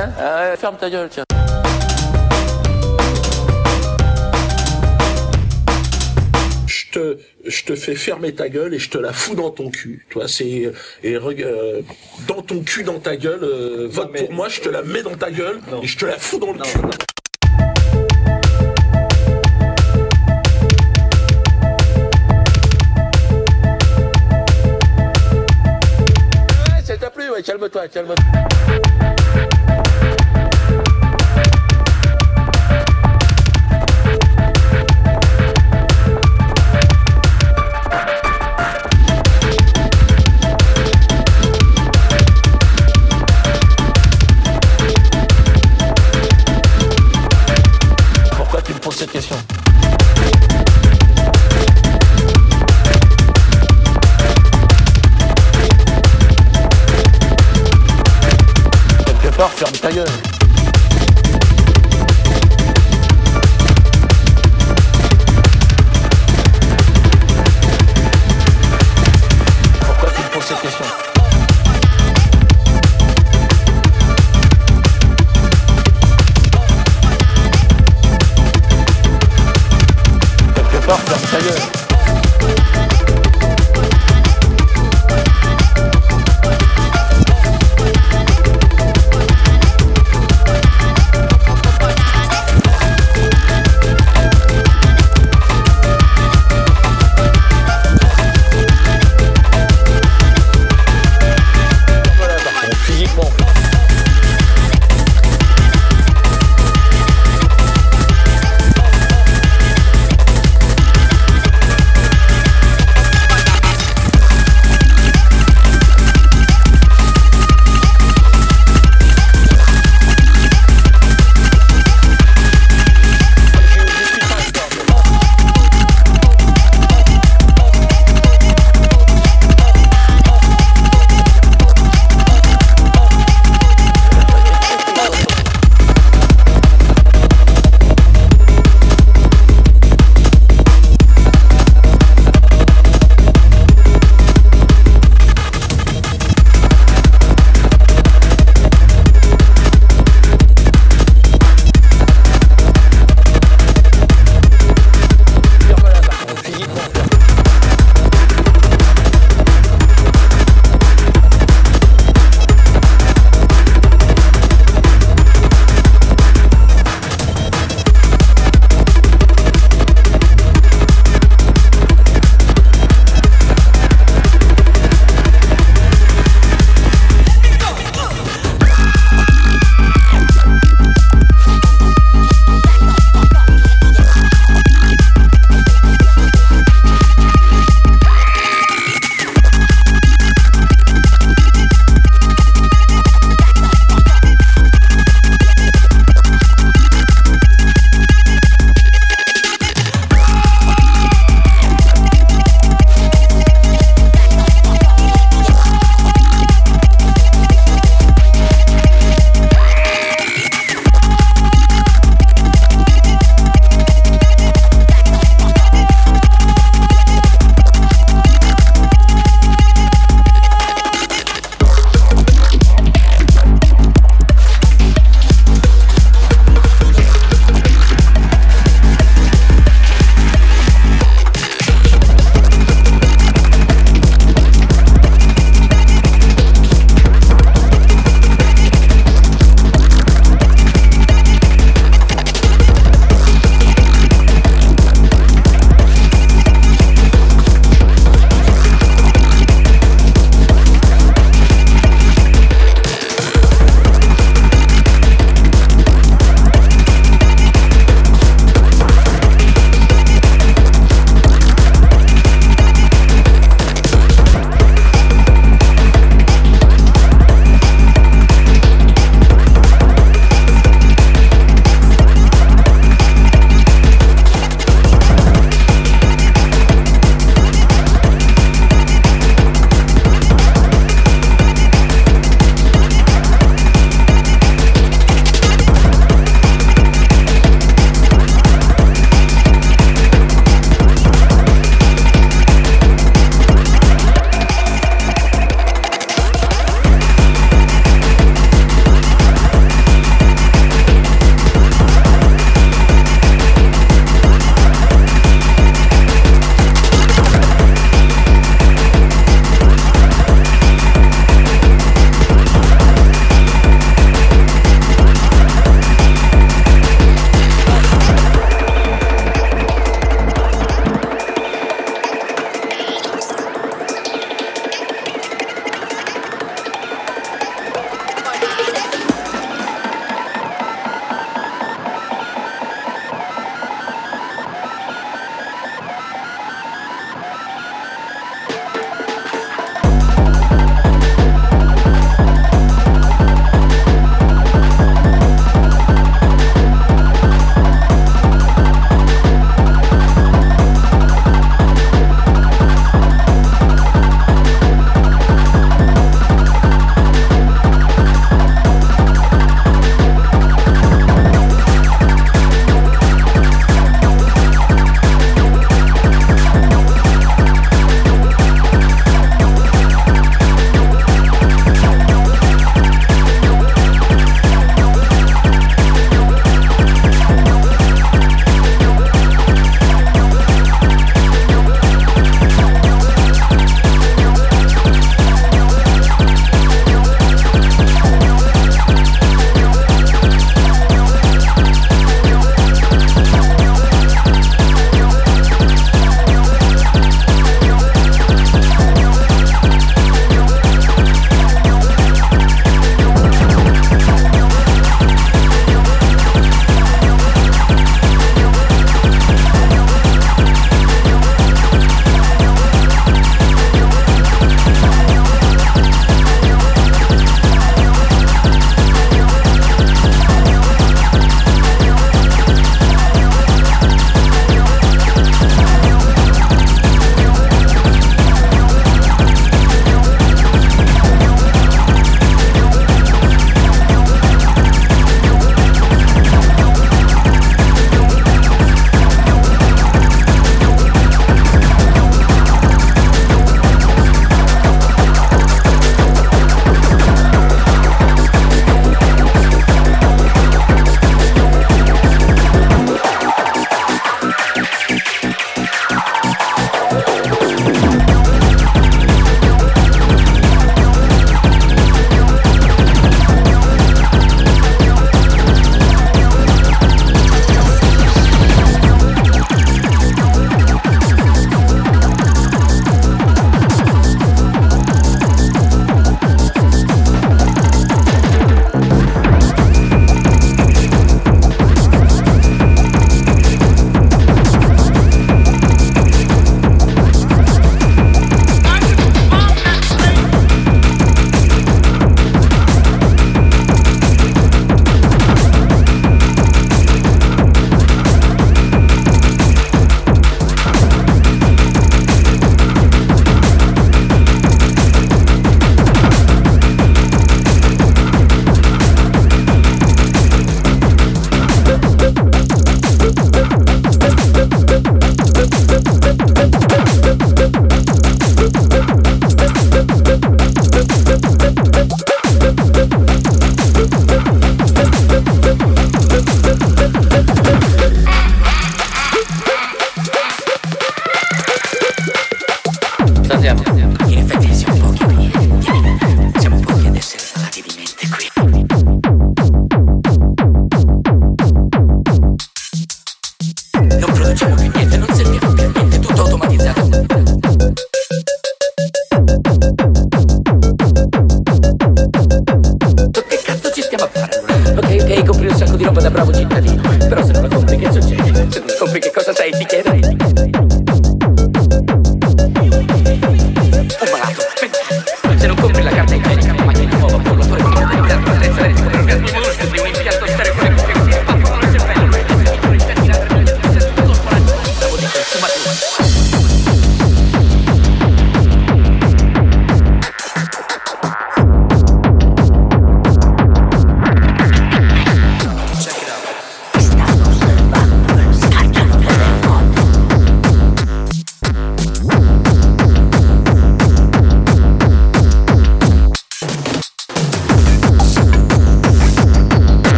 Hein Ah ferme ta gueule, tiens. je te, je te fais fermer ta gueule et je te la fous dans ton cul. Toi, c'est et euh, dans ton cul, dans ta gueule. euh, vote mais- pour moi, je te la mets dans ta gueule Non. et je te la fous dans le Non, cul. non. Ouais, ça t'a plu, ouais, calme-toi, calme-toi. Cette question Quelque part, ferme ta gueule.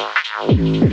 How do you